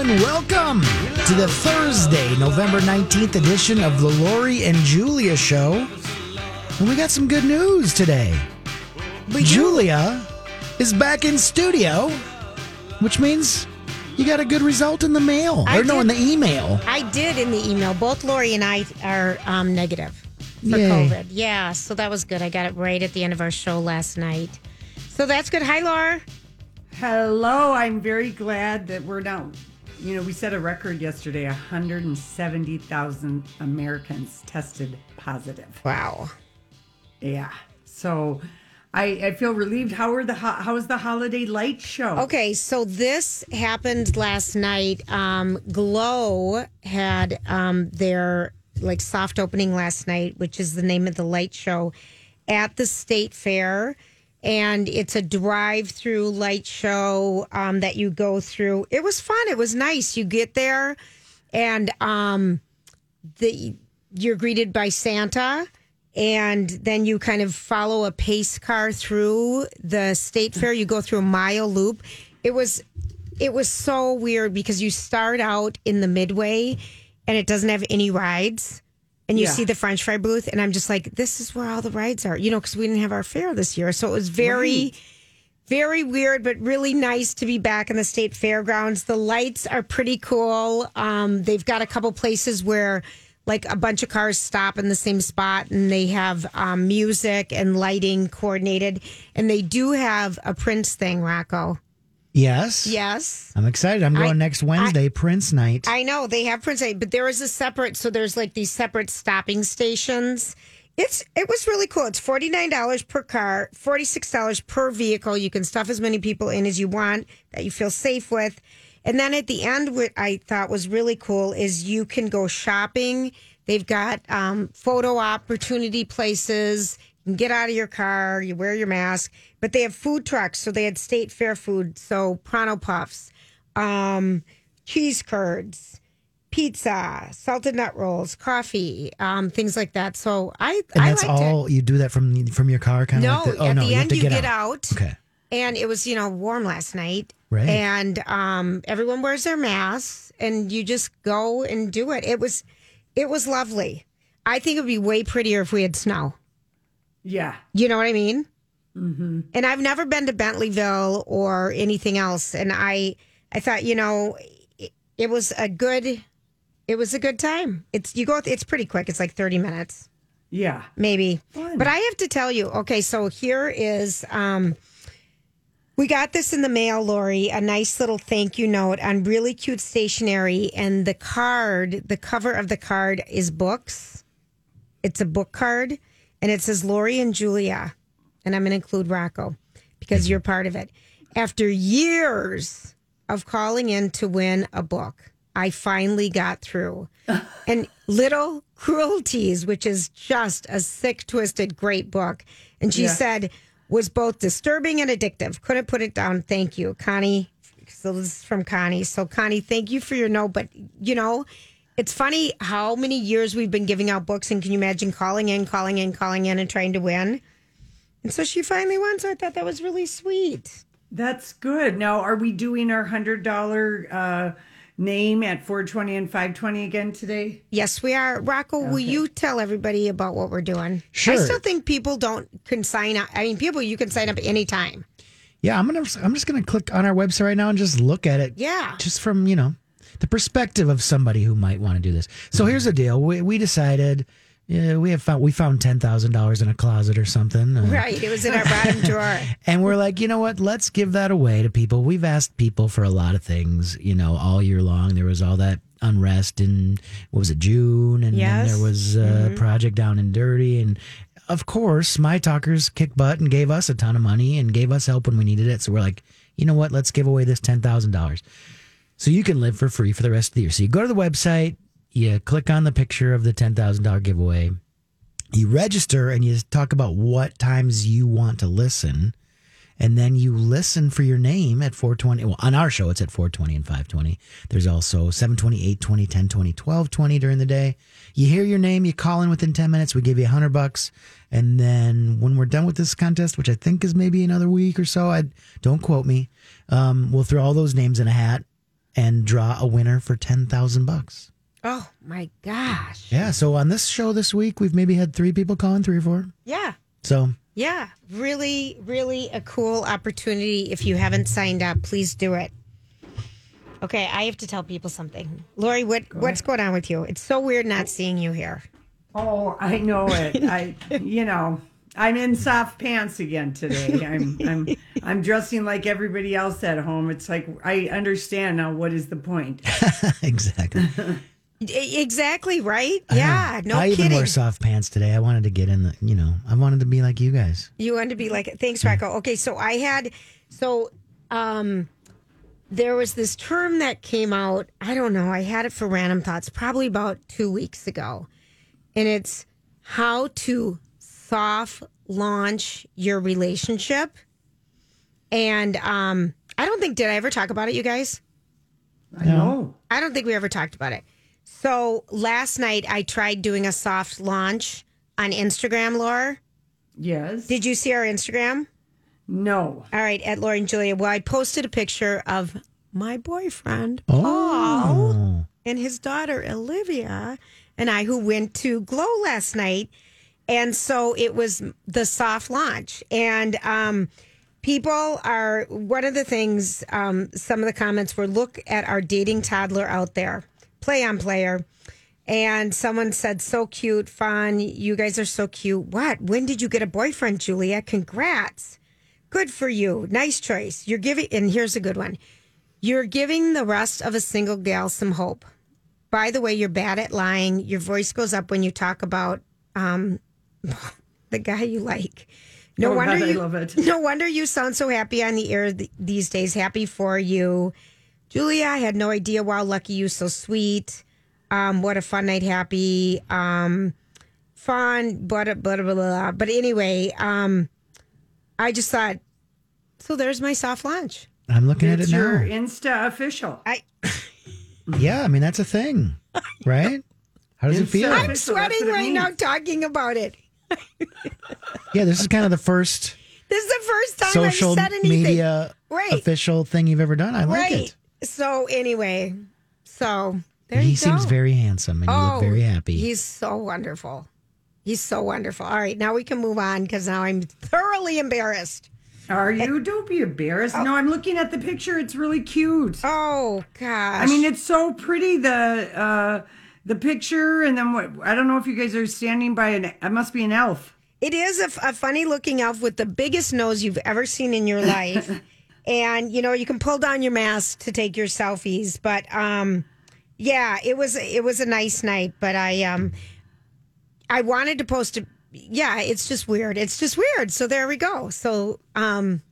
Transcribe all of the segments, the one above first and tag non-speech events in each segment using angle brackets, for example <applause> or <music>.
And welcome to the Thursday, November 19th edition of the Lori and Julia Show. And we got some good news today. Julia is back in studio, which means you got a good result in the mail. I or no, in did. the email. I did in the email. Both Lori and I are um, negative for Yay. COVID. Yeah, so that was good. I got it right at the end of our show last night. So that's good. Hi, Laura. Hello, I'm very glad that we're now, you know, we set a record yesterday 170,000 Americans tested positive. Wow. Yeah. So I, I feel relieved. How are the ho- how was the holiday light show? Okay, so this happened last night. Um, Glow had um, their like soft opening last night, which is the name of the light show at the state fair. And it's a drive-through light show um, that you go through. It was fun. It was nice. You get there, and um, the you're greeted by Santa, and then you kind of follow a pace car through the state fair. You go through a mile loop. It was it was so weird because you start out in the midway and it doesn't have any rides. And you Yeah. see the French fry booth, and I'm just like, this is where all the rides are, you know, because we didn't have our fair this year. So it was very, very weird, but really nice to be back in the state fairgrounds. The lights are pretty cool. Um, they've got a couple places where like a bunch of cars stop in the same spot and they have um, music and lighting coordinated. And they do have a Prince thing, Rocco. Yes. Yes. I'm excited. I'm going I- next Wednesday, Prince night. I know they have Prince Edward, but there is a separate. So there's like these separate stopping stations. It's it was really cool. It's forty nine dollars per car, forty six dollars per vehicle. You can stuff as many people in as you want that you feel safe with. And then at the end, what I thought was really cool is you can go shopping. They've got um, photo opportunity places. You can get out of your car. You wear your mask, but they have food trucks. So they had state fair food. So Pronto Pups, um, cheese curds, pizza, salted nut rolls, coffee, um, things like that. So I, and I that's all you do that from from your car, kind of No, like that? Oh at no, the you end you get, get out. out. Okay. And it was, you know, warm last night. Right. And um, everyone wears their masks, and you just go and do it. It was, it was lovely. I think it would be way prettier if we had snow. Yeah. You know what I mean? Mm-hmm. And I've never been to Bentleyville or anything else, and I, I thought, you know, it, it was a good, it was a good time. It's you go, it's pretty quick. It's like thirty minutes Yeah. maybe. Fun. But I have to tell you, okay, so here is um we got this in the mail, Lori, a nice little thank you note on really cute stationery. And the card, the cover of the card is books. It's a book card and it says Lori and Julia. And I'm going to include Rocco because you're part of it. After years of calling in to win a book, I finally got through. <laughs> and Little Cruelties, which is just a sick, twisted, great book. And she Yeah. said, was both disturbing and addictive. Couldn't put it down. Thank you, Connie. So this is from Connie. So Connie, thank you for your note. But you know, it's funny how many years we've been giving out books, and can you imagine calling in, calling in, calling in, and trying to win? And so she finally won. So I thought that was really sweet. That's good. Now, are we doing our hundred dollar uh, name at four twenty and five twenty again today? Yes, we are. Rocco, will you tell everybody about what we're doing? Sure. I still think people don't can sign up. I mean, people you can sign up anytime. Yeah, I'm gonna. I'm just gonna click on our website right now and just look at it. Yeah. just from you know the perspective of somebody who might want to do this. So here's the deal: we, we decided. Yeah, we have found we found ten thousand dollars in a closet or something. uh, Right. It was in our bottom drawer. <laughs> And we're like, you know what? Let's give that away to people. We've asked people for a lot of things, you know, all year long. There was all that unrest in what was it, June, and then there was a project down and dirty, and of course, my talkers kicked butt and gave us a ton of money and gave us help when we needed it. So we're like, you know what? Let's give away this ten thousand dollars, so you can live for free for the rest of the year. So you go to the website, you click on the picture of the ten thousand dollar giveaway you register and you talk about what times you want to listen and then you listen for your name at 420 well on our show it's at 420 and 520 there's also 720 820 1020 1220 during the day. You hear your name you call in within 10 minutes we give you 100 bucks and then when we're done with this contest which i think is maybe another week or so i don't quote me um, we'll throw all those names in a hat and draw a winner for 10000 bucks Oh my gosh. yeah so on this show this week we've maybe had three people calling three or four Yeah. so Yeah. Really, really a cool opportunity. If you haven't signed up, please do it. Okay, I have to tell people something. Lori, what what's going on with you? It's so weird not seeing you here. Oh, I know it. I, <laughs> you know, I'm in soft pants again today. <laughs> I'm, I'm, I'm dressing like everybody else at home. It's like I understand now. What is the point? <laughs> exactly. Exactly right. Yeah, no I even kidding. wore soft pants today. I wanted to get in the, you know, I wanted to be like you guys. You wanted to be like, thanks, Rocco. Okay, so I had, so um, there was this term that came out. I don't know. I had it for Random Thoughts probably about two weeks ago, and it's how to soft launch your relationship. And um, I don't think did I ever talk about it, you guys? I know. I don't think we ever talked about it. So last night I tried doing a soft launch on Instagram, Laura. Yes. Did you see our Instagram? no. All right, at Lori and Julia. Well, I posted a picture of my boyfriend, Oh. Paul, and his daughter, Olivia, and I, who went to Glow last night. And so it was the soft launch. And um, people are, one of the things, um, some of the comments were look at our dating toddler out there, play on player. And someone said, so cute, fun. You guys are so cute. What? When did you get a boyfriend, Julia? Congrats. Good for you. Nice choice. You're giving, and here's a good one. You're giving the rest of a single gal some hope. By the way, you're bad at lying. Your voice goes up when you talk about um, <laughs> the guy you like. No Oh, wonder God, I you. love it. <laughs> No wonder you sound so happy on the air th- these days. Happy for you, Julia. I had no idea. Wow, lucky you. So sweet. Um, what a fun night. Happy. Um, fun. Blah blah blah blah. blah. But anyway, um, I just thought. So there's my soft launch. I'm looking at It's it your now. Insta official. I <laughs> Yeah, I mean that's a thing, right? How does it feel? I'm sweating what it right now talking about it. Yeah, this is kind of the first This is the first time social I've said anything. media Right. official thing you've ever done. I like it. So anyway, so there he you seems go. very handsome and you look very happy. He's so wonderful. He's so wonderful. All right, now we can move on because now I'm thoroughly embarrassed. Are you? Don't be embarrassed. No, I'm looking at the picture. It's really cute. Oh gosh. I mean, it's so pretty. The uh, the picture, and then what? I don't know if you guys are standing by an. It must be an elf. It is a, a funny looking elf with the biggest nose you've ever seen in your life. <laughs> and, you know, you can pull down your mask to take your selfies. But um, yeah, it was it was a nice night. But I um I wanted to post a yeah, it's just weird. It's just weird. So there we go. So um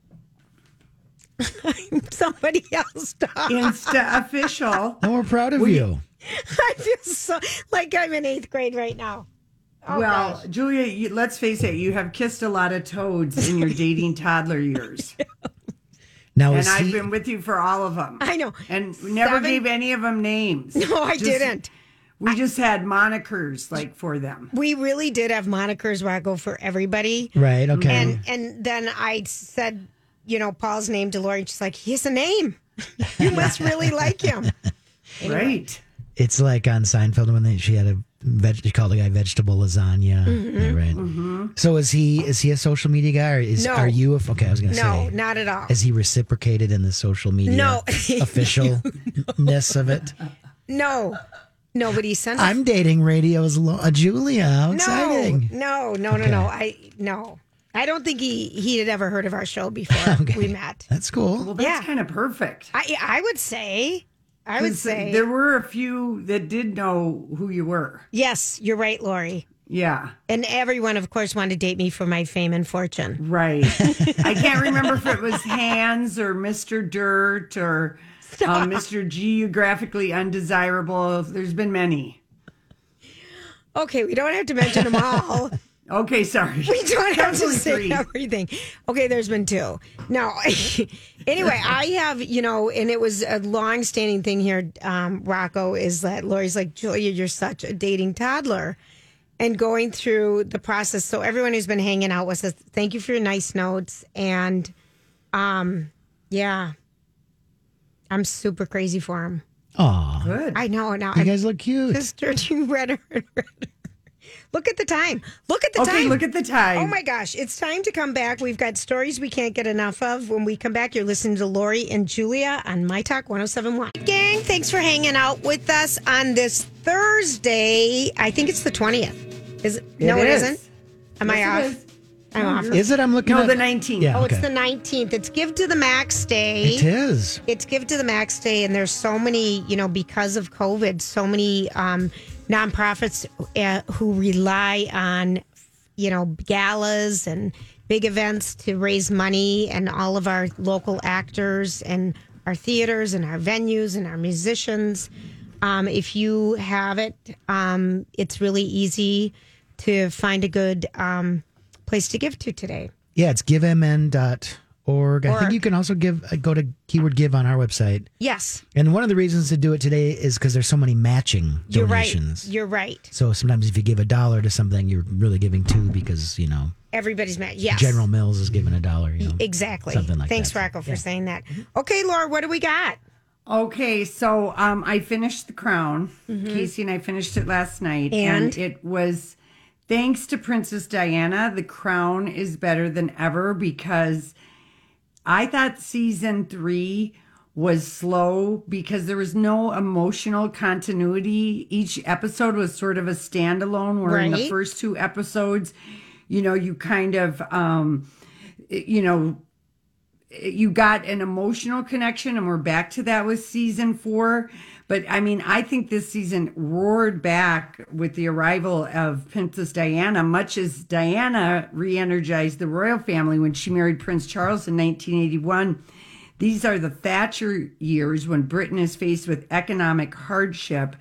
<laughs> somebody else talk. Insta official. and we're proud of you. <laughs> I feel so like I'm in eighth grade right now. Oh, well, gosh. Julia, you, let's face it. You have kissed a lot of toads in your <laughs> dating toddler years, Now and I've he, been with you for all of them. I know. and never Seven- gave any of them names. <laughs> No, I Just- didn't. We just had monikers like for them. We really did have monikers Rocco for everybody. right? Okay. And and then I said, you know, Paul's name to Lori. She's like, he has a name. you must really like him. Right. It's like on Seinfeld when they, she had a Veg- you call the guy vegetable lasagna, Mm-hmm. right? So is he is he a social media guy or is No. are you? A, okay, I was gonna No, say no, not at all. Is he reciprocated in the social media No. <laughs> officialness of it? No, nobody sent. I'm dating radio's Lo- uh, Julia. How exciting! No, no, no, no, no. I no. I don't think he he had ever heard of our show before <laughs> we met. That's cool. Well, that's Yeah. kind of perfect. I I would say I would say there were a few that did know who you were. yes. You're right, Lori. Yeah, And everyone, of course, wanted to date me for my fame and fortune. right. <laughs> I can't remember if it was Hans or Mr. Dirt or uh, Mr. Geographically Undesirable. There's been many. Okay, we don't have to mention them all. <laughs> Okay, sorry. <laughs> We don't have to say three. everything. Okay, there's been two. No. <laughs> anyway, I have, you know, and it was a long standing thing here, um, Rocco, is that Lori's like, Julia, you're such a dating toddler. And going through the process. So everyone who's been hanging out with us, thank you for your nice notes. And um, yeah. I'm super crazy for him. Aw, Good. I know now. you I'm guys look cute. just turning <laughs> redder and redder. Look at the time. Look at the okay, time. look at the time. Oh my gosh, it's time to come back. We've got stories we can't get enough of. When we come back, you're listening to Lori and Julia on My Talk 1071. Gang, thanks for hanging out with us on this Thursday. I think it's the 20th. Is it? no, it isn't. Am I off? I'm off. Is it? I'm looking No, at the 19th. Yeah, Oh, okay. it's the 19th. It's Give to the Max Day. It is. It's Give to the Max Day, and there's so many, you know, because of COVID, so many um, nonprofits uh, who rely on, you know, galas and big events to raise money, and all of our local actors and our theaters and our venues and our musicians. Um, if you have it, um, it's really easy to find a good um, place to give to today. Yeah, it's givemn.org. I think Org. you can also give uh, go to keyword give on our website. Yes, And one of the reasons to do it today is because there's so many matching you're donations. right. You're right. So sometimes if you give a dollar to something, you're really giving two because you know Everybody's mad. Yes. General Mills is giving a dollar. You know, Exactly. Something like that. Thanks, that. Rocco, for saying that. Okay, Laura, what do we got? Okay, so um, I finished The Crown. Casey and I finished it last night, And? it was thanks to Princess Diana. The Crown is better than ever because I thought season three was slow because there was no emotional continuity. Each episode was sort of a standalone. Where in the first two episodes, you know, you kind of, um, you know, you got an emotional connection and we're back to that with season four but i mean i think this season roared back with the arrival of princess diana much as diana re-energized the royal family when she married prince charles in 1981 these are the thatcher years when britain is faced with economic hardship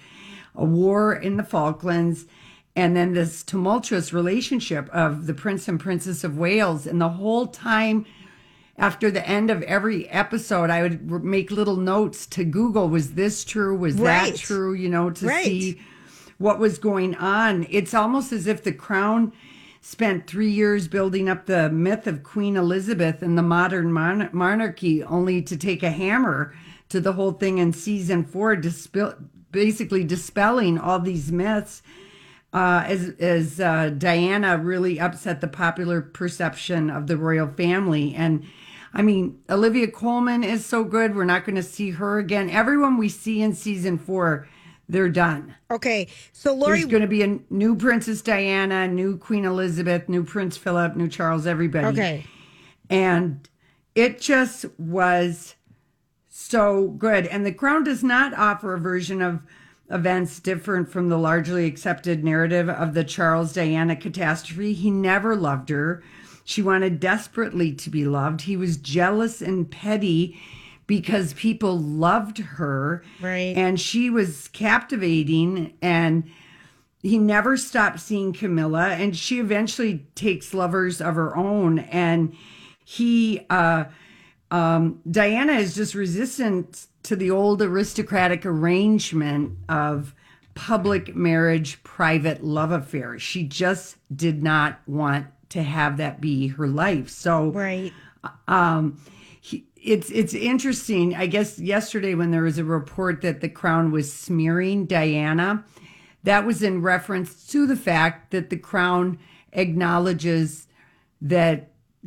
a war in the falklands and then this tumultuous relationship of the prince and princess of wales. And the whole time after the end of every episode, I would make little notes to Google. Was this true? Was Right. that true? You know, to Right. see what was going on. It's almost as if the crown spent three years building up the myth of Queen Elizabeth and the modern mon- monarchy, only to take a hammer to the whole thing in season four, dispel- basically dispelling all these myths uh, as as uh, Diana really upset the popular perception of the royal family. And I mean, Olivia Colman is so good. We're not going to see her again. Everyone we see in season four, they're done. Okay, so Lori, There's going to be a new Princess Diana, new Queen Elizabeth, new Prince Philip, new Charles, everybody. okay, And it just was so good. And The Crown does not offer a version of events different from the largely accepted narrative of the Charles Diana catastrophe. He never loved her. She wanted desperately to be loved. He was jealous and petty because people loved her. Right. And she was captivating and he never stopped seeing Camilla and she eventually takes lovers of her own and he uh um Diana is just resistant to the old aristocratic arrangement of public marriage private love affair she just did not want to have that be her life so right. um he, it's it's interesting i guess yesterday when there was a report that the crown was smearing diana that was in reference to the fact that the crown acknowledges that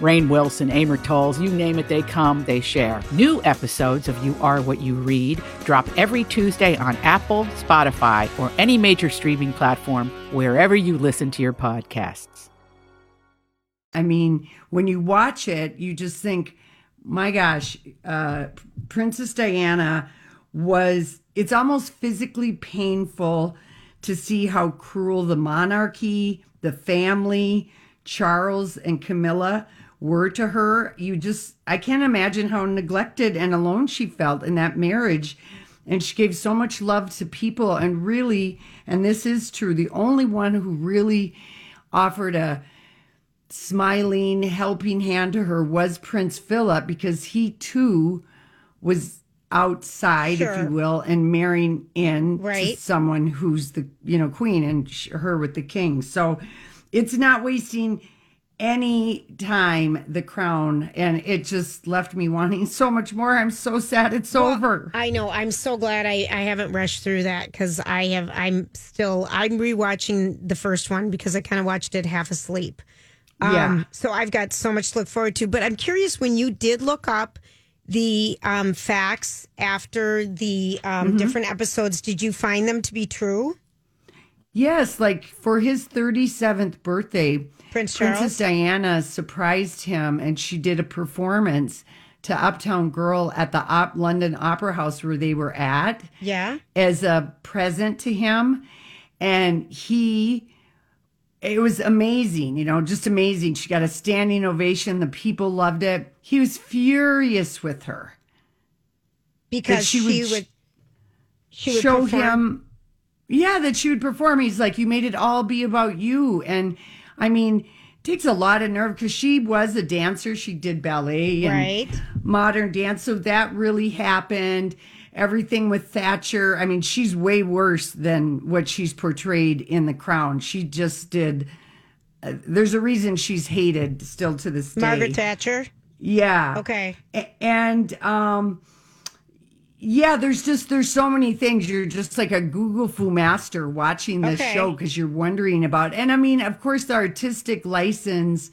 Rainn Wilson, Amor Towles, you name it, they come, they share. New episodes of You Are What You Read drop every Tuesday on Apple, Spotify, or any major streaming platform wherever you listen to your podcasts. I mean, when you watch it, you just think, my gosh, uh, Princess Diana was, it's almost physically painful to see how cruel the monarchy, the family, Charles and Camilla were to her. You just, I can't imagine how neglected and alone she felt in that marriage. And she gave so much love to people. And really, and this is true, the only one who really offered a, smiling, helping hand to her was Prince Philip because he too was outside, if you will, and marrying in Right. to someone who's the you know queen and sh- her with the king. So it's not wasting any time the crown and it just left me wanting so much more i'm so sad it's over I know. I'm so glad I, I haven't rushed through that because I have. I'm still. I'm rewatching the first one because I kind of watched it half asleep. Um, Yeah. So I've got so much to look forward to. But I'm curious when you did look up the um, facts after the um, Mm-hmm. different episodes, did you find them to be true? Yes, like for his 37th birthday, Prince Charles? Princess Diana surprised him and she did a performance to Uptown Girl at the Op- London Opera House where they were at Yeah. as a present to him. And he, it was amazing, you know, just amazing. She got a standing ovation. The people loved it. He was furious with her. Because she she, would would. She would show perform- him yeah that she would perform he's like you made it all be about you and i mean it takes a lot of nerve because she was a dancer she did ballet and Right. modern dance so that really happened everything with thatcher i mean she's way worse than what she's portrayed in the crown she just did uh, there's a reason she's hated still to this day Margaret Thatcher. yeah Okay. a- and um yeah there's just there's so many things. You're just like a google fu master watching this Okay. show because you're wondering about and i mean of course the artistic license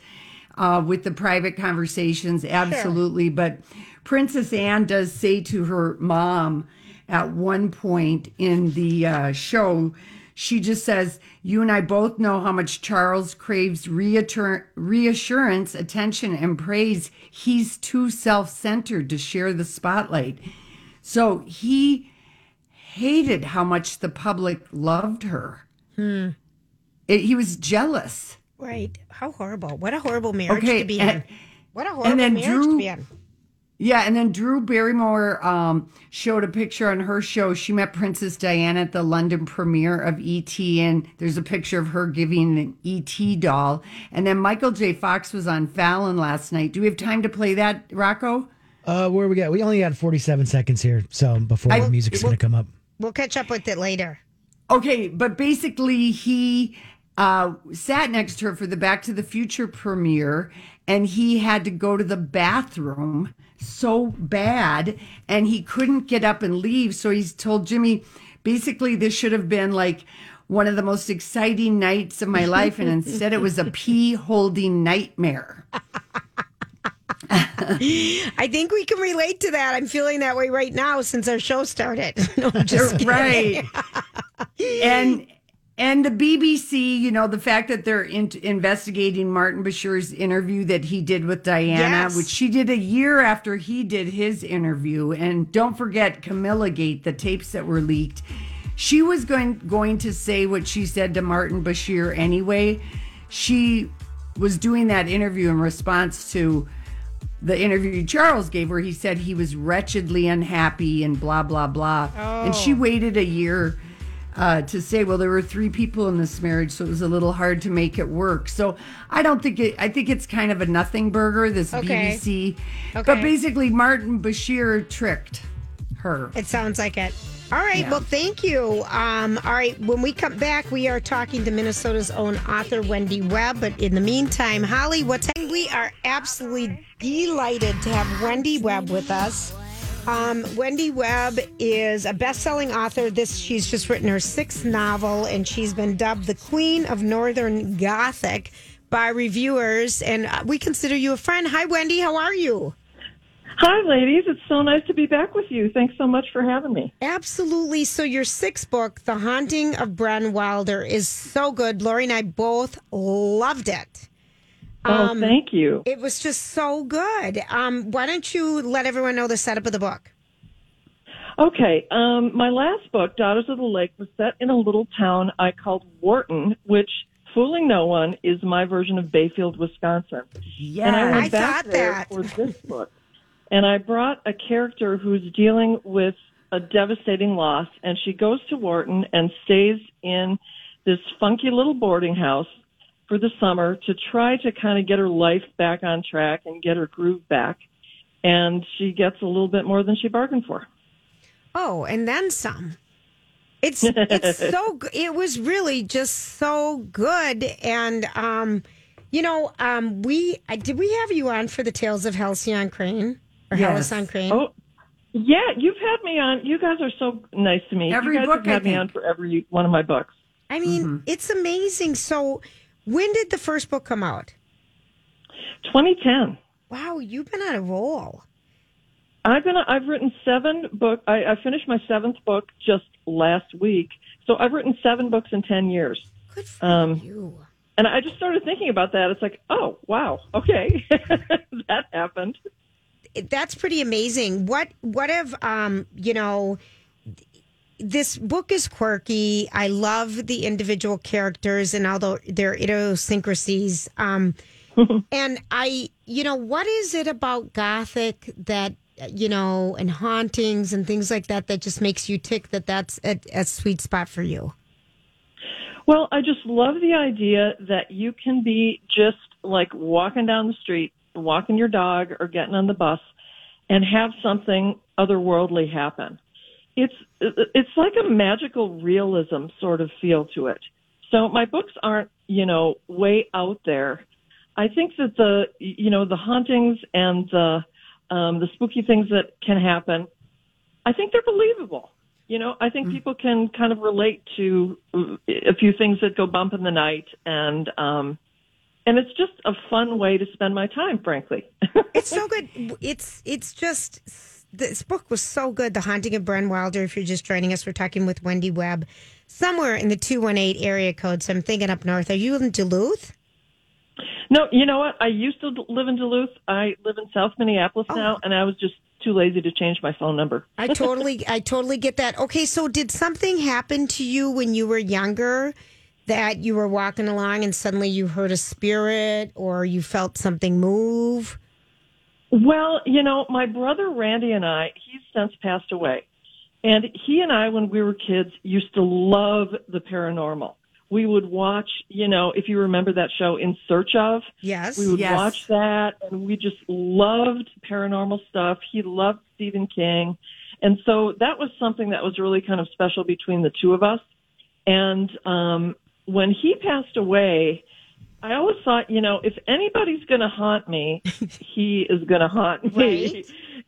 uh, with the private conversations absolutely. But princess anne does say to her mom at one point in the uh, show she just says you and i both know how much charles craves reassur- reassurance attention and praise. He's too self-centered to share the spotlight so he hated how much the public loved her. Hmm. It- he was jealous. Right. How horrible. What a horrible marriage Okay, to be and- in. What a horrible marriage to be in. Yeah, and then Drew Barrymore um, showed a picture on her show. She met Princess Diana at the London premiere of E.T., and there's a picture of her giving an E.T. doll. And then Michael J. Fox was on Fallon last night. Do we have time to play that, Rocco? Uh, where we got? We only got 47 seconds here, so before I- the music's going to come up. We'll catch up with it later. Okay, but basically, he uh, sat next to her for the Back to the Future premiere, and he had to go to the bathroom so bad, and he couldn't get up and leave. So he's told Jimmy, basically, this should have been like one of the most exciting nights of my life, and instead, it was a pee holding nightmare. <laughs> <laughs> I think we can relate to that. I'm feeling that way right now since our show started. <laughs> No, just right. <laughs> and And the BBC, you know, the fact that they're in- investigating Martin Bashir's interview that he did with Diana, Yes. which she did a year after he did his interview. And don't forget Camilla Gate, the tapes that were leaked. She was going going to say what she said to Martin Bashir anyway. She was doing that interview in response to the interview Charles gave where he said he was wretchedly unhappy and blah blah blah. And she waited a year uh, to say, well, there were three people in this marriage, so it was a little hard to make it work. So I don't think it. I think it's kind of a nothing burger. This Okay. BBC, but basically Martin Bashir tricked her. It sounds like it. All right. Yeah. Well, thank you. Um, all right. When we come back, we are talking to Minnesota's own author, Wendy Webb. But in the meantime, Holly, what's we are absolutely delighted to have Wendy Webb with us. Um, Wendy Webb is a best-selling author. This she's just written her sixth novel, and she's been dubbed the Queen of Northern Gothic by reviewers. And uh, we consider you a friend. Hi, Wendy. How are you? Hi, ladies. It's so nice to be back with you. Thanks so much for having me. Absolutely. So your sixth book, The Haunting of Brynn Wilder, is so good. Lori and I both loved it. Oh, thank you. It was just so good. Um, why don't you let everyone know the setup of the book? Okay, um, my last book, Daughters of the Lake, was set in a little town I called Wharton, which, fooling no one, is my version of Bayfield, Wisconsin. And I went I back thought there that. for this book. <laughs> And I brought a character who's dealing with a devastating loss, and she goes to Wharton and stays in this funky little boarding house for the summer to try to kind of get her life back on track and get her groove back. And she gets a little bit more than she bargained for. Oh, and then some. It's it's <laughs> so it was really just so good and um you know um we I, did we have you on for the tales of Halcyon Crane or Yes. Halcyon Crane? Oh, yeah, you've had me on. You guys are so nice to me. Every you guys book, have had I me think. on for every one of my books. I mean, Mm-hmm. it's amazing. So, when did the first book come out? 2010. Wow, you've been on a roll. I've been. I've written seven book. I, I finished my seventh book just last week. So I've written seven books in ten years. Good for Um, you. And I just started thinking about that. It's like, oh wow, okay, <laughs> that happened. That's pretty amazing. What what have um you know this book is quirky. I love the individual characters and although their idiosyncrasies. Um <laughs> and I you know what is it about gothic that you know and hauntings and things like that that just makes you tick that that's a, a sweet spot for you. Well, I just love the idea that you can be just like walking down the street, walking your dog or getting on the bus and have something otherworldly happen. It's it's like a magical realism sort of feel to it. So my books aren't, you know, way out there. I think that the you know, the hauntings and the um the spooky things that can happen, I think they're believable. You know, I think people can kind of relate to a few things that go bump in the night, and um, and it's just a fun way to spend my time, frankly. <laughs> It's so good. It's it's just this book was so good. The Haunting of Brynn Wilder. If you're just joining us, we're talking with Wendy Webb, somewhere in the two one eight area code. So I'm thinking up north. Are you in Duluth? no, you know what? I used to live in Duluth. I live in South Minneapolis oh. now, and I was just too lazy to change my phone number. I totally, I totally get that. Okay, so did something happen to you when you were younger that you were walking along and suddenly you heard a spirit or you felt something move? Well, you know, my brother Randy and I, he's since passed away. And he and I, when we were kids, used to love the paranormal. We would watch, you know, if you remember that show In Search of, Yes. we would Yes. watch that and we just loved paranormal stuff. He loved Stephen King. And so that was something that was really kind of special between the two of us. And um, when he passed away, I always thought, you know, if anybody's going to haunt me, <laughs> he is going to haunt me. Right.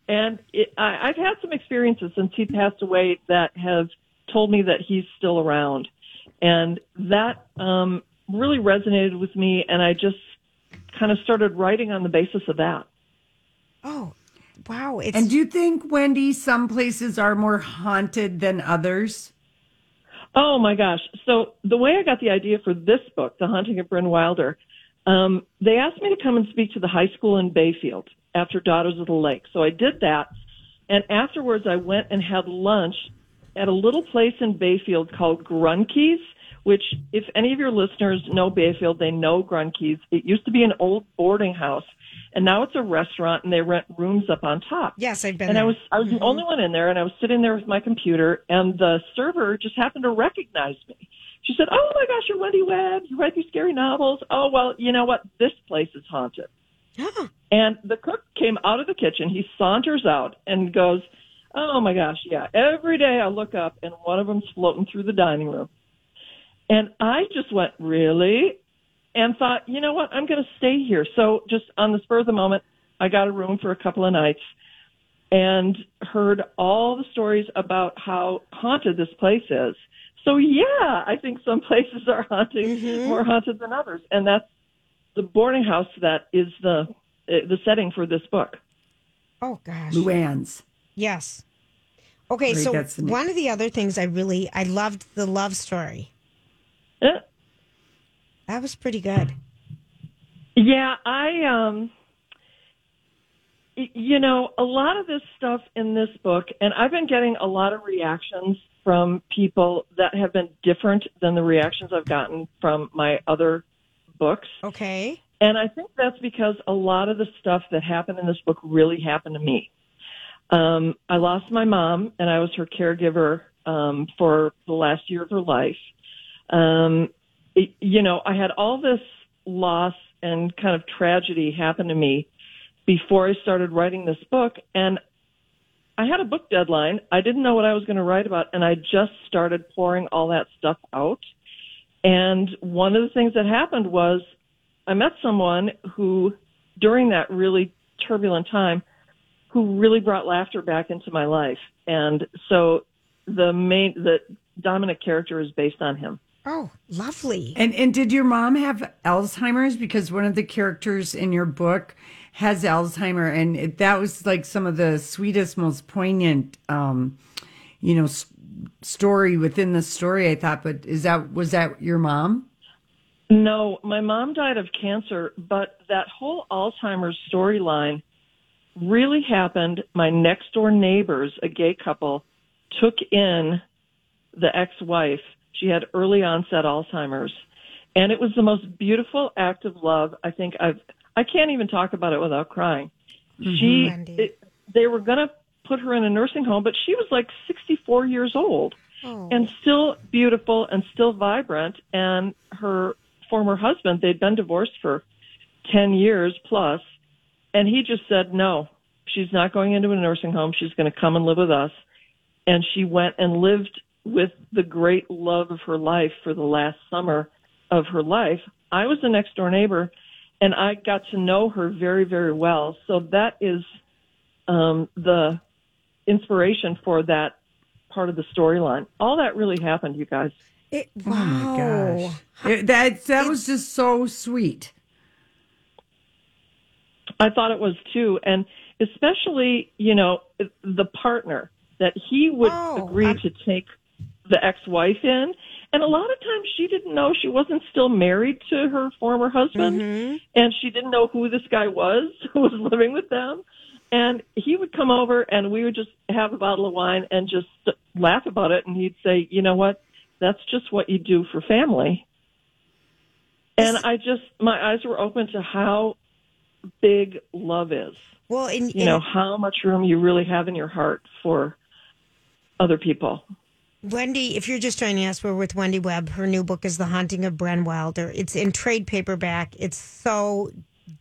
And it, I, I've had some experiences since he passed away that have told me that he's still around. And that um, really resonated with me. And I just kind of started writing on the basis of that. Oh, wow! It's And do you think, Wendy, some places are more haunted than others? Oh my gosh. So the way I got the idea for this book, The Haunting of Brynn Wilder, um, they asked me to come and speak to the high school in Bayfield after Daughters of the Lake. So I did that. And afterwards I went and had lunch at a little place in Bayfield called Greunke's, which if any of your listeners know Bayfield, they know Greunke's. It used to be an old boarding house and now it's a restaurant and they rent rooms up on top. Yes, I've been And there. I was I was the mm-hmm. only one in there and I was sitting there with my computer and the server just happened to recognize me. She said, "Oh my gosh, you're Wendy Webb. You write these scary novels. Oh well, you know what? This place is haunted." Yeah. And the cook came out of the kitchen. He saunters out and goes, "Oh my gosh, yeah. Every day I look up and one of them's floating through the dining room." And I just went, "Really?" And thought, "You know what? I'm going to stay here." So just on the spur of the moment, I got a room for a couple of nights and heard all the stories about how haunted this place is. So yeah, I think some <laughs> places are haunting more haunted than others, and that's the boarding house that is the uh, the setting for this book. Oh gosh. Luann's. Yes. Okay, Right, so that's the name. one of the other things I really I loved the love story. Eh, That was pretty good. Yeah, I um you know, a lot of this stuff in this book and I've been getting a lot of reactions from people that have been different than the reactions I've gotten from my other books. Okay. And I think that's because a lot of the stuff that happened in this book really happened to me. Um, I lost my mom, and I was her caregiver um, for the last year of her life. Um, you know, I had all this loss and kind of tragedy happen to me before I started writing this book, and I had a book deadline. I didn't know what I was going to write about, and I just started pouring all that stuff out. And one of the things that happened was I met someone who, during that really turbulent time, who really brought laughter back into my life. And so the main, the dominant character is based on him. Oh, lovely. And and did your mom have Alzheimer's? Because one of the characters in your book has Alzheimer, and it, that was like some of the sweetest, most poignant, um, you know, s- story within the story. I thought, but is that was that your mom? No, my mom died of cancer, but that whole Alzheimer's storyline really happened. My next door neighbors, a gay couple, took in the ex-wife. She had early onset Alzheimer's, and it was the most beautiful act of love I think I've. I can't even talk about it without crying. Mm-hmm. She, Wendy. it, they were going to put her in a nursing home, but she was like 64 years old oh. and still beautiful and still vibrant. And her former husband, they'd been divorced for 10 years plus, and he just said, no, she's not going into a nursing home. She's going to come and live with us. And she went and lived with the great love of her life for the last summer of her life. I was the next door neighbor and I got to know her very, very well. So that is um, the inspiration for that part of the storyline. All that really happened, you guys. It, Oh wow. my gosh, It- that that was just so sweet. I thought it was too, and especially you know the partner that he would Oh, agree I'm- to take the ex-wife in, and a lot of times she didn't know she wasn't still married to her former husband, mm-hmm. and she didn't know who this guy was <laughs> who was living with them. And he would come over, and we would just have a bottle of wine and just laugh about it. And he'd say, "You know what? That's just what you do for family." And I just, my eyes were open to how big love is. Well, in, You know, how much room you really have in your heart for other people. Wendy, if you're just joining us, we're with Wendy Webb. Her new book is The Haunting of Brynn Wilder. It's in trade paperback. It's so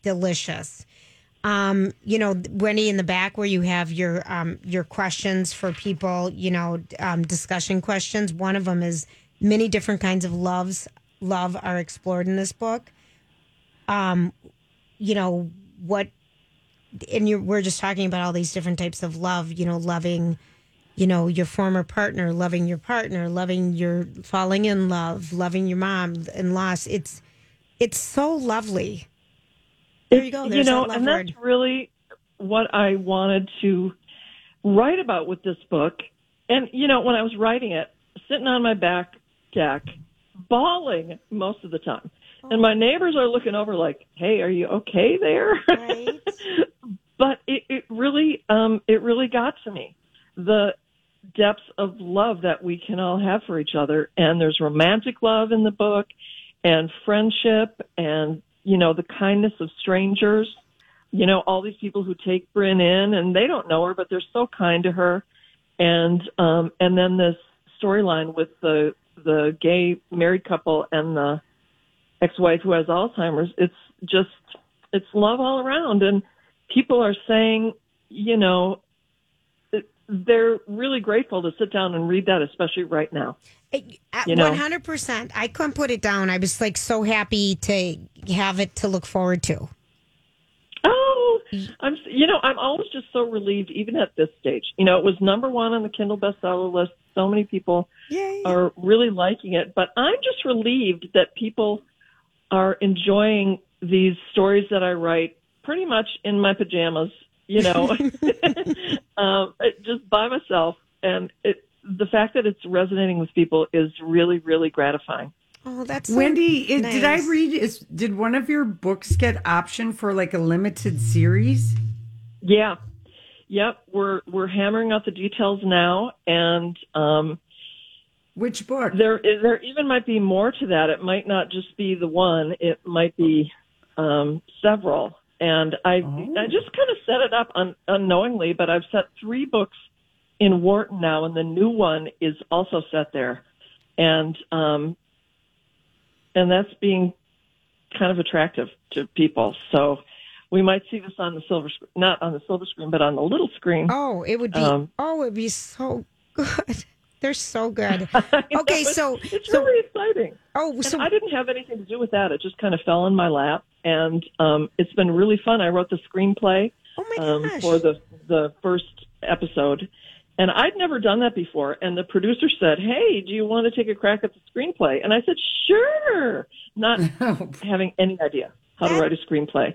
delicious. Um, you know, Wendy, in the back where you have your um, your questions for people, you know, um, discussion questions. One of them is many different kinds of loves. Love are explored in this book. Um, you know what? And you're, we're just talking about all these different types of love. You know, loving you know your former partner loving your partner loving your falling in love loving your mom and loss it's it's so lovely there you go you know, that and word that's really what I wanted to write about with this book. And you know, when I was writing it, sitting on my back deck, bawling most of the time. And my neighbors are looking over like, "Hey, are you okay there?" Right. <laughs> but it, it really, um, it really got to me. The depths of love that we can all have for each other, and there's romantic love in the book, and friendship, and you know the kindness of strangers. You know all these people who take Brynn in, and they don't know her, but they're so kind to her. And um, and then this storyline with the the gay married couple and the ex-wife who has Alzheimer's. It's just it's love all around, and people are saying, you know, they're really grateful to sit down and read that, especially right now. Uh, one hundred percent. I couldn't put it down. I was like so happy to have it to look forward to. Oh, I'm you know I'm always just so relieved, even at this stage. You know, it was number one on the Kindle bestseller list. So many people Yay. are really liking it, but I'm just relieved that people are enjoying these stories that I write pretty much in my pajamas. You know, <laughs> <laughs> um, just by myself, and it, the fact that it's resonating with people is really, really gratifying. Oh, that's so Wendy, it, did I read? Is did one of your books get option for like a limited series? Yeah. Yep, we're we're hammering out the details now, and um, Which book? there is there even might be more to that. It might not just be the one; it might be um, several. And I I just kind of set it up un, unknowingly, but I've set three books in Wharton now, and the new one is also set there, and um, and that's being kind of attractive to people. So we might see this on the silver screen, not on the silver screen, but on the little screen. Oh, it would be. Um, oh, it'd be so good. <laughs> They're so good. <laughs> Okay, so it's so really exciting. oh, And so I didn't have anything to do with that. It just kind of fell in my lap, and um, it's been really fun. I wrote the screenplay oh um, for the the first episode, and I'd never done that before. And the producer said, "Hey, do you want to take a crack at the screenplay?" And I said, "Sure," not <laughs> having any idea how to write a screenplay,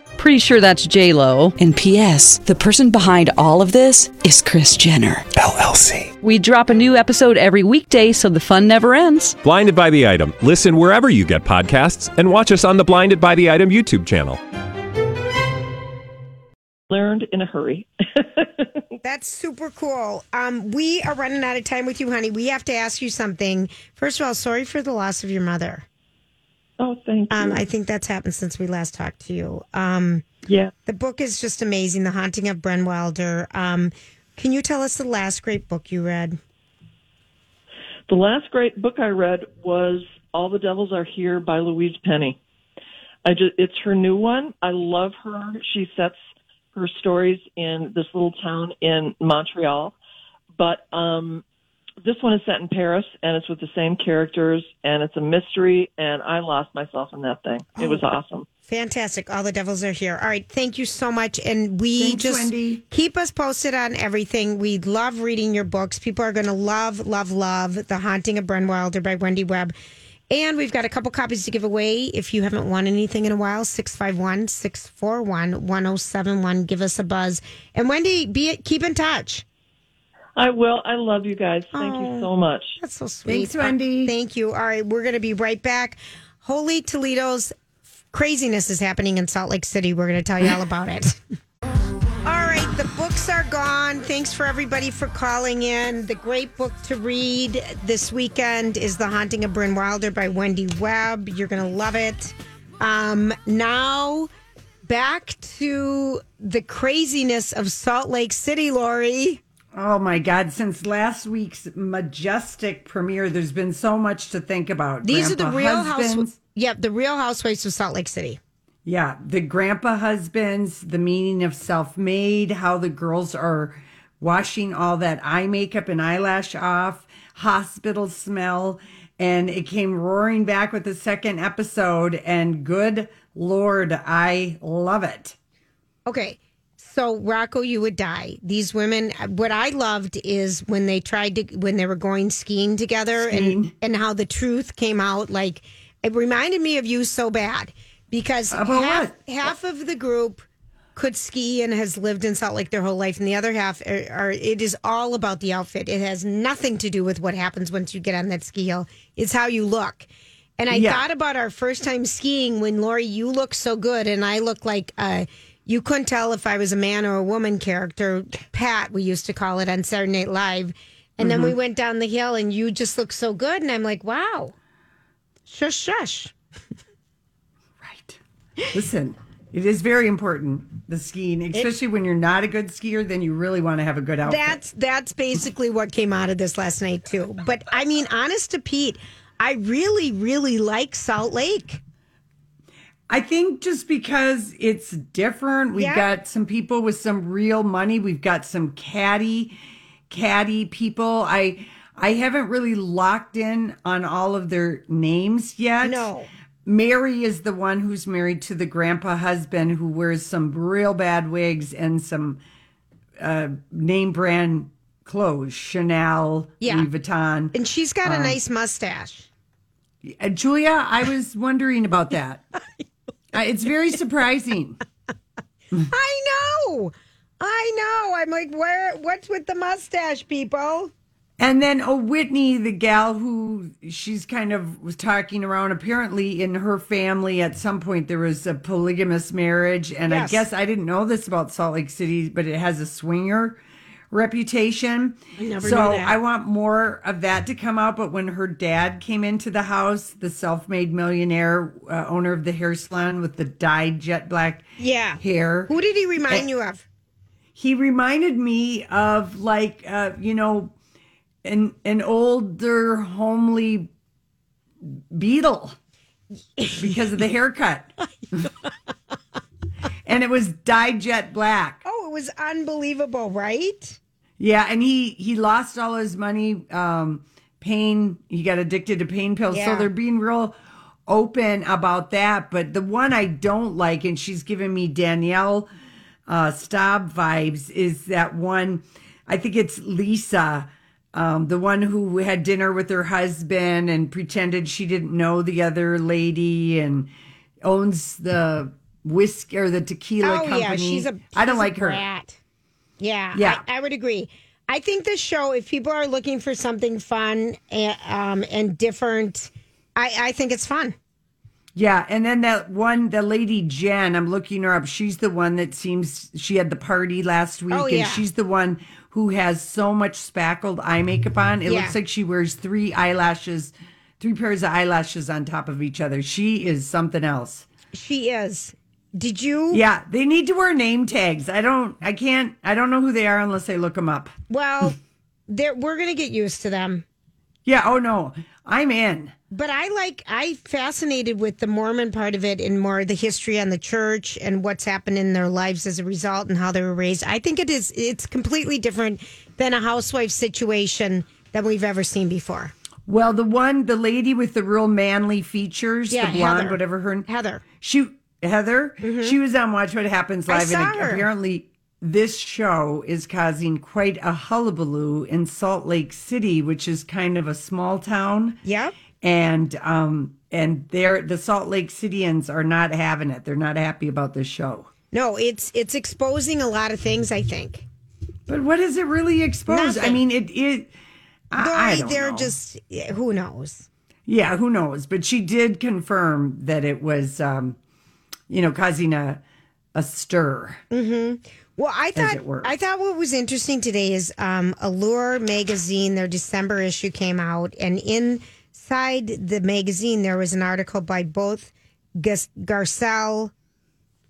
Pretty sure that's J Lo. And P.S. The person behind all of this is Kris Jenner. LLC. We drop a new episode every weekday, so the fun never ends. Blinded by the item. Listen wherever you get podcasts, and watch us on the Blinded by the Item YouTube channel. learned in a hurry. <laughs> That's super cool. Um, we are running out of time with you, honey. We have to ask you something. First of all, sorry for the loss of your mother. Oh, thank you. Um, I think that's happened since we last talked to you. Um, yeah. the book is just amazing. The Haunting of Brynn Wilder. Um, can you tell us the last great book you read? The last great book I read was All the Devils Are Here by Louise Penny. I just it's her new one. I love her. She sets her stories in this little town in Montreal. But um this one is set in Paris and it's with the same characters and it's a mystery and I lost myself in that thing. It was oh. awesome. Fantastic. All the devils are here. All right. Thank you so much. And we Thanks, just Wendy. keep us posted on everything. We love reading your books. People are going to love, love, love The Haunting of Brynn Wilder by Wendy Webb. And we've got a couple copies to give away. If you haven't won anything in a while, 651 641 1071. Give us a buzz. And Wendy, be keep in touch. I will. I love you guys. Thank you so much. That's so sweet. Thanks, Wendy. Uh, thank you. All right, we're going to be right back. Holy Toledo's craziness is happening in Salt Lake City. We're going to tell you all about it. <laughs> all right, the books are gone. Thanks for everybody for calling in. The great book to read this weekend is The Haunting of Brynn Wilder by Wendy Webb. You're going to love it. Um, now, back to the craziness of Salt Lake City, Lori. Oh my God! Since last week's majestic premiere, there's been so much to think about. These are the real housewives. Yep, the real housewives of Salt Lake City. Yeah, the grandpa husbands, the meaning of self made, how the girls are washing all that eye makeup and eyelash off, hospital smell. And it came roaring back with the second episode. And good Lord, I love it. Okay, So Rocco, you would die. These women. What I loved is when they tried to when they were going skiing together, and Skiing. and how the truth came out. Like it reminded me of you so bad because About half what? half of the group could ski and has lived in Salt Lake their whole life, and the other half are, are it is all about the outfit. It has nothing to do with what happens once you get on that ski hill. It's how you look. And I Yeah. thought about our first time skiing when Lori, you look so good, and I look like uh, you couldn't tell if I was a man or a woman character. Pat, we used to call it on Saturday Night Live. And then we mm-hmm. went down the hill, and you just looked so good, and I'm like, wow, shush, shush. <laughs> Right. Listen, it is very important the skiing, especially when you're not a good skier. Then you really want to have a good outfit. That's that's basically what came out of this last night too. But I mean, honest to Pete, I really, really like Salt Lake. I think just because it's different, we've Yeah. got some people with some real money. We've got some caddy, caddy people. I I haven't really locked in on all of their names yet. No. Mary is the one who's married to the grandpa husband who wears some real bad wigs and some uh, name brand clothes, Chanel, Yeah. Louis Vuitton. And she's got a Um, nice mustache. Uh, Julia, I was wondering about that. <laughs> Uh, it's very surprising. <laughs> I know. I know. I'm like, where what's with the mustache, people? And then oh Whitney, the gal who she's kind of was talking around. Apparently, in her family, at some point there was a polygamous marriage, and I guess I didn't know this about Salt Lake City, but it has a swinger reputation. I never so knew that. I want more of that to come out. But when her dad came into the house, the self-made millionaire uh, owner of the hair salon with the dyed jet black Yeah. hair, Who did he remind you of? he reminded me of like uh, you know an an older homely beetle because of the haircut <laughs> and it was dyed jet black Oh, it was unbelievable, right? Yeah and he he lost all his money um pain he got addicted to pain pills Yeah. so they're being real open about that but the one i don't like and she's giving me danielle uh staub vibes is that one i think it's lisa um the one who had dinner with her husband and pretended she didn't know the other lady and owns the whiskey or the tequila oh company yeah, she's a. i don't like her brat. Yeah, Yeah. I, I would agree. I think the show, if people are looking for something fun and, um, and different, I, I think it's fun. Yeah, and then that one, the lady Jen, I'm looking her up. She's the one that seems she had the party last week, Oh, yeah. and she's the one who has so much spackled eye makeup on. It Yeah. looks like she wears three eyelashes, three pairs of eyelashes on top of each other. She is something else. She is. Did you? Yeah, they need to wear name tags. I don't, I can't, I don't know who they are unless I look them up. Well, <laughs> they're- we're gonna get used to them. Yeah, oh no, I'm in. But I like I fascinated with the Mormon part of it and more the history on the church and what's happened in their lives as a result and how they were raised. I think it is it's completely different than a housewife situation that we've ever seen before. Well, the one, the lady with the real manly features, Yeah, the blonde, Heather. whatever her name Heather. She Heather, she was on Watch What Happens I Live, and her. apparently this show is causing quite a hullabaloo in Salt Lake City, which is kind of a small town. Yeah, And um and they're the Salt Lake Cityans are not having it. They're not happy about this show. No, it's it's exposing a lot of things, I think. But what does it really expose? I mean, it it. I, I don't they're know. just who knows. Yeah, who knows? But she did confirm that it was, um, you know, causing a a stir. Well, I thought. I thought what was interesting today is um, Allure magazine. Their December issue came out, and inside the magazine there was an article by both Garcelle.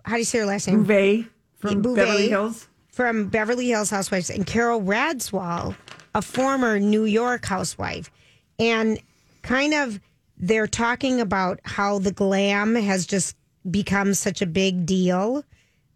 How do you say her last name? Beauvais from Bouvet. Beverly Hills. from Beverly Hills Housewives and Carole Radziwill, a former New York housewife. And kind of they're talking about how the glam has just become such a big deal.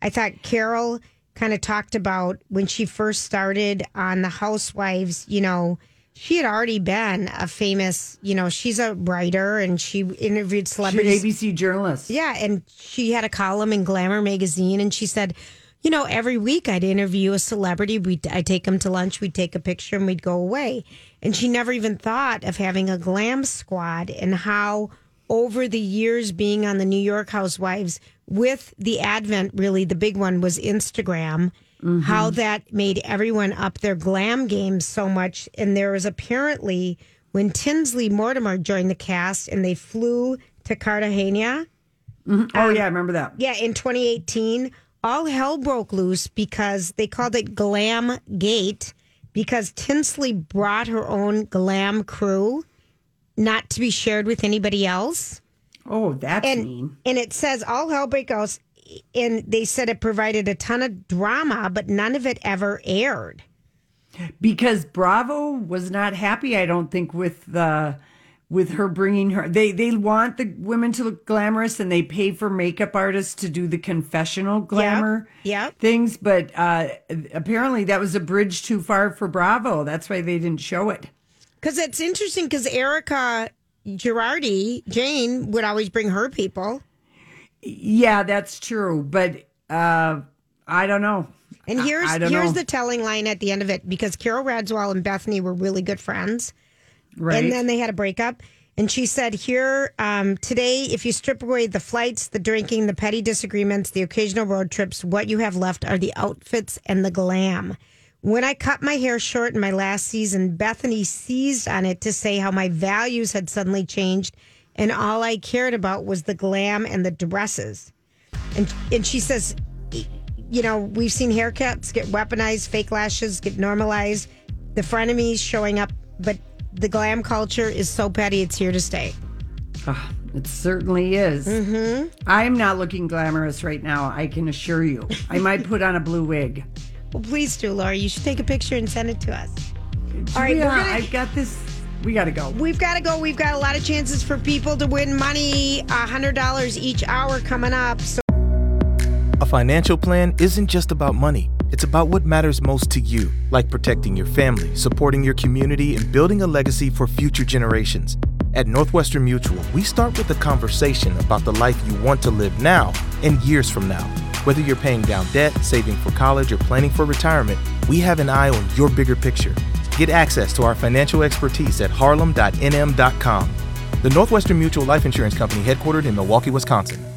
I thought Carole kind of talked about when she first started on the Housewives, you know, she had already been a famous, you know, she's a writer and she interviewed She's an celebrities. ABC journalist. Yeah, and she had a column in Glamour magazine, and she said, you know, every week I'd interview a celebrity. We I take them to lunch, we'd take a picture, and we'd go away. And she never even thought of having a glam squad and how over the years being on the New York Housewives with the advent, really the big one was Instagram. Mm-hmm. How that made everyone up their glam game so much. And there was apparently when Tinsley Mortimer joined the cast and they flew to Cartagena. Mm-hmm. Oh yeah, I remember that. Yeah, in 2018, all hell broke loose because they called it Glam Gate because Tinsley brought her own glam crew, not to be shared with anybody else. Oh, that's And mean. and it says all hell break loose, and they said it provided a ton of drama, but none of it ever aired. because Bravo was not happy. I don't think with the with her bringing her. They they want the women to look glamorous, and they pay for makeup artists to do the confessional glamour yep. things. But uh, apparently, that was a bridge too far for Bravo. That's why they didn't show it. Because it's interesting because Erika Girardi, Jane, would always bring her people. Yeah, that's true. But uh, I don't know. And here's here's know. the telling line at the end of it because Carole Radziwill and Bethenny were really good friends. right. And then they had a breakup. And she said, Here, um, today, if you strip away the flights, the drinking, the petty disagreements, the occasional road trips, what you have left are the outfits and the glam. When I cut my hair short in my last season, Bethenny seized on it to say how my values had suddenly changed and all I cared about was the glam and the dresses. And and she says, you know, we've seen haircuts get weaponized, fake lashes get normalized, the frenemies showing up, but the glam culture is so petty, it's here to stay. It certainly is. Mm-hmm. I'm not looking glamorous right now. I can assure you. I might put on a blue wig. Well, please do, Laura. You should take a picture and send it to us. All right, yeah, we're gonna- I've got this. We got to go. We've got to go. We've got a lot of chances for people to win money, $100 each hour coming up. So A financial plan isn't just about money. It's about what matters most to you, like protecting your family, supporting your community, and building a legacy for future generations. At Northwestern Mutual, we start with a conversation about the life you want to live now and years from now. Whether you're paying down debt, saving for college, or planning for retirement, we have an eye on your bigger picture. Get access to our financial expertise at harlem.nm.com. The Northwestern Mutual Life Insurance Company, headquartered in Milwaukee, Wisconsin.